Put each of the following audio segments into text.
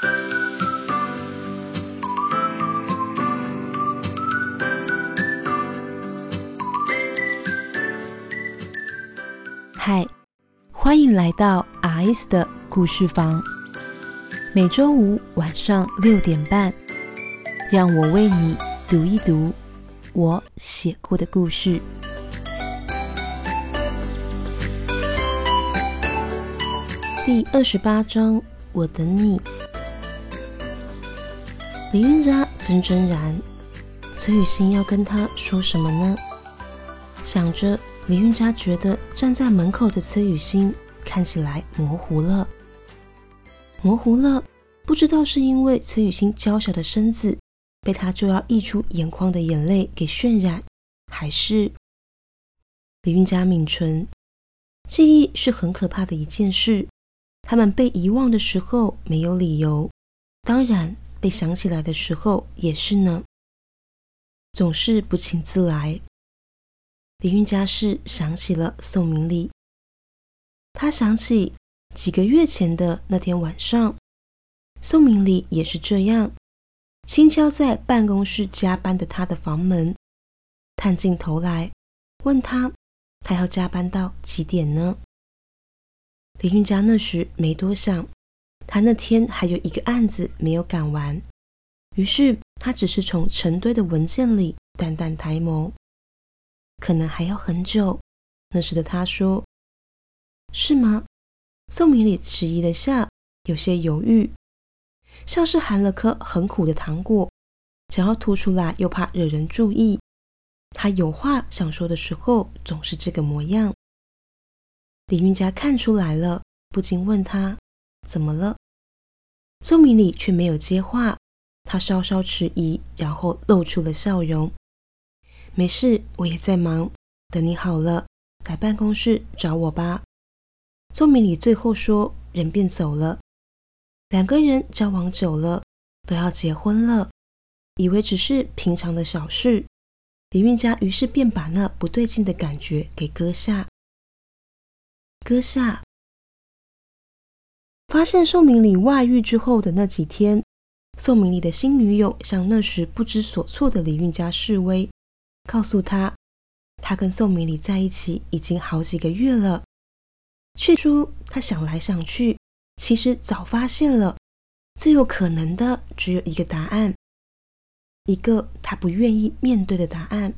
嗨，欢迎来到 R.S 的故事房。每周五晚上六点半，让我为你读一读我写过的故事。第二十八章，我等你。李运家怔怔然，崔雨欣要跟他说什么呢？想着。李运家觉得站在门口的崔雨欣看起来模糊了，模糊了，不知道是因为崔雨欣娇小的身子被他就要溢出眼眶的眼泪给渲染，还是李运家抿唇。记忆是很可怕的一件事，他们被遗忘的时候没有理由，当然被想起来的时候也是呢，总是不请自来。李运家是想起了宋明礼，他想起几个月前的那天晚上，宋明礼也是这样，轻敲在办公室加班的他的房门，探进头来问他他要加班到几点呢？李运家那时没多想，他那天还有一个案子没有赶完，于是他只是从成堆的文件里淡淡抬眸。可能还要很久。那时的他说：“是吗？”宋明礼迟疑了下，有些犹豫，像是含了颗很苦的糖果，想要吐出来，又怕惹人注意。他有话想说的时候，总是这个模样。李运家看出来了，不禁问他：“怎么了？”宋明礼却没有接话，他稍稍迟疑，然后露出了笑容。没事，我也在忙。等你好了，来办公室找我吧。宋明礼最后说，人便走了。两个人交往久了，都要结婚了，以为只是平常的小事。李运家于是便把那不对劲的感觉给搁下，搁下。发现宋明礼外遇之后的那几天，宋明礼的新女友向那时不知所措的李运家示威。告诉他，他跟宋明礼在一起已经好几个月了，却说他想来想去，其实早发现了，最有可能的只有一个答案，一个他不愿意面对的答案。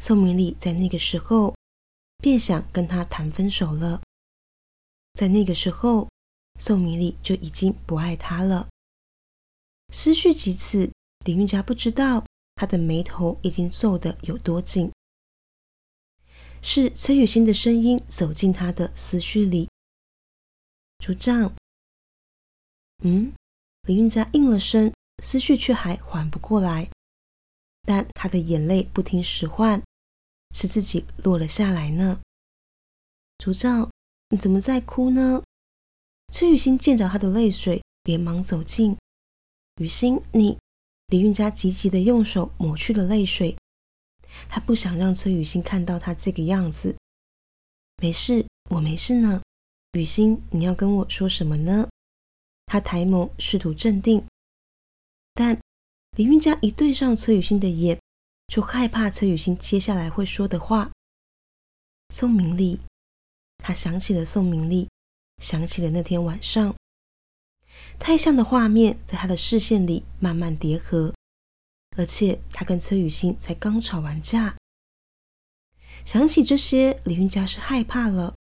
宋明礼在那个时候便想跟他谈分手了，在那个时候，宋明礼就已经不爱他了。思绪几次，李运家不知道。他的眉头已经皱得有多紧？是崔雨欣的声音走进他的思绪里。竹杖，嗯，李运家应了声，思绪却还缓不过来，但他的眼泪不听使唤，是自己落了下来呢。竹杖，你怎么在哭呢？崔雨欣见着他的泪水，连忙走近。雨欣，你。李运家急急的用手抹去了泪水，他不想让崔雨欣看到他这个样子。没事，我没事呢。雨欣，你要跟我说什么呢？他抬眸试图镇定，但李运家一对上崔雨欣的眼，就害怕崔雨欣接下来会说的话。宋明丽，他想起了宋明丽，想起了那天晚上。太像的画面在他的视线里慢慢叠合，而且他跟崔雨欣才刚吵完架。想起这些，李运家是害怕了。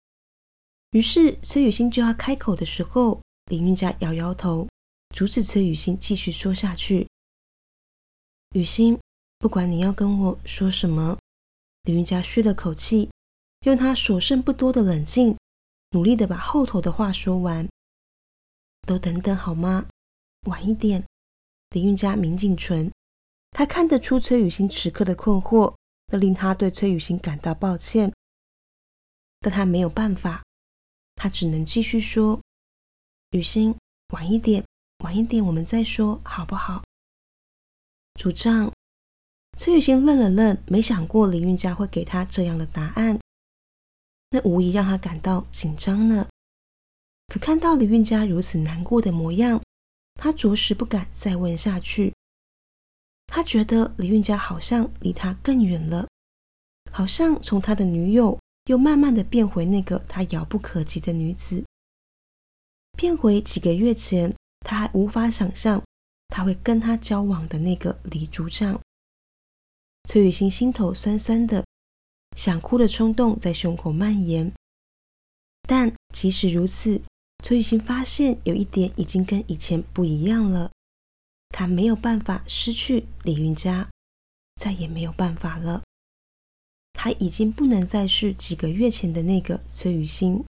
于是崔雨欣就要开口的时候，李运家摇摇头，阻止崔雨欣继续说下去。雨欣，不管你要跟我说什么，李运家吁了口气，用他所剩不多的冷静，努力的把后头的话说完。都等等好吗？晚一点。林韵家抿紧唇，他看得出崔雨欣此刻的困惑，这令他对崔雨欣感到抱歉。但他没有办法，他只能继续说：“雨欣，晚一点，晚一点，我们再说，好不好？”主账。崔雨欣愣了愣，没想过林韵家会给他这样的答案，那无疑让他感到紧张呢。可看到李运家如此难过的模样，他着实不敢再问下去。他觉得李运家好像离他更远了，好像从他的女友又慢慢的变回那个他遥不可及的女子，变回几个月前他还无法想象他会跟他交往的那个李组长。崔雨欣心头酸酸的，想哭的冲动在胸口蔓延。但即使如此，崔雨欣发现有一点已经跟以前不一样了。他没有办法失去李云家，再也没有办法了。他已经不能再是几个月前的那个崔雨欣，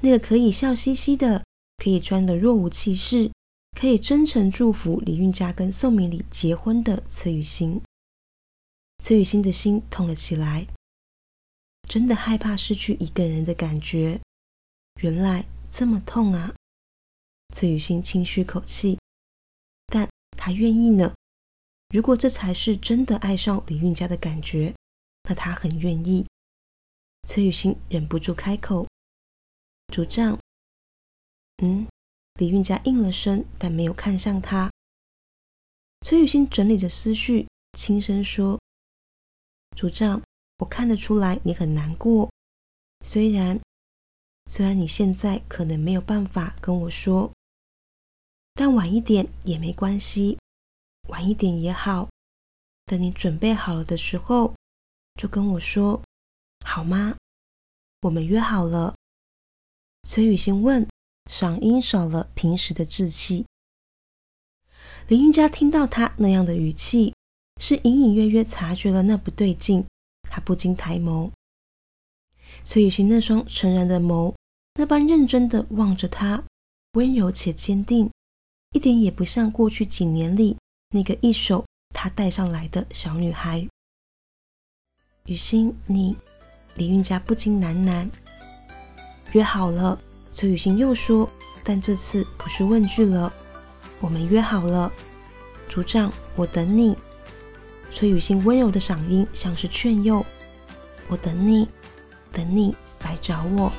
那个可以笑嘻嘻的，可以装的若无其事，可以真诚祝福李运家跟宋明礼结婚的崔雨欣。崔雨欣的心痛了起来，真的害怕失去一个人的感觉，原来这么痛啊！崔雨欣轻吁口气。但他愿意呢。如果这才是真的爱上李运家的感觉，那他很愿意。崔雨欣忍不住开口：“主账。”嗯，李运家应了声，但没有看向他。崔雨欣整理着思绪，轻声说：“主账，我看得出来你很难过。虽然，虽然你现在可能没有办法跟我说。”但晚一点也没关系，晚一点也好。等你准备好了的时候，就跟我说，好吗？我们约好了。崔雨欣问，嗓音少了平时的稚气。林云佳听到他那样的语气，是隐隐约约察觉了那不对劲，他不禁抬眸。崔雨欣那双诚然的眸，那般认真的望着他，温柔且坚定。一点也不像过去几年里那个一手他带上来的小女孩。雨欣，你李韵家不禁喃喃：“约好了。”崔雨欣又说：“但这次不是问句了，我们约好了。”组长，我等你。崔雨欣温柔的嗓音像是劝诱：“我等你，等你来找我。”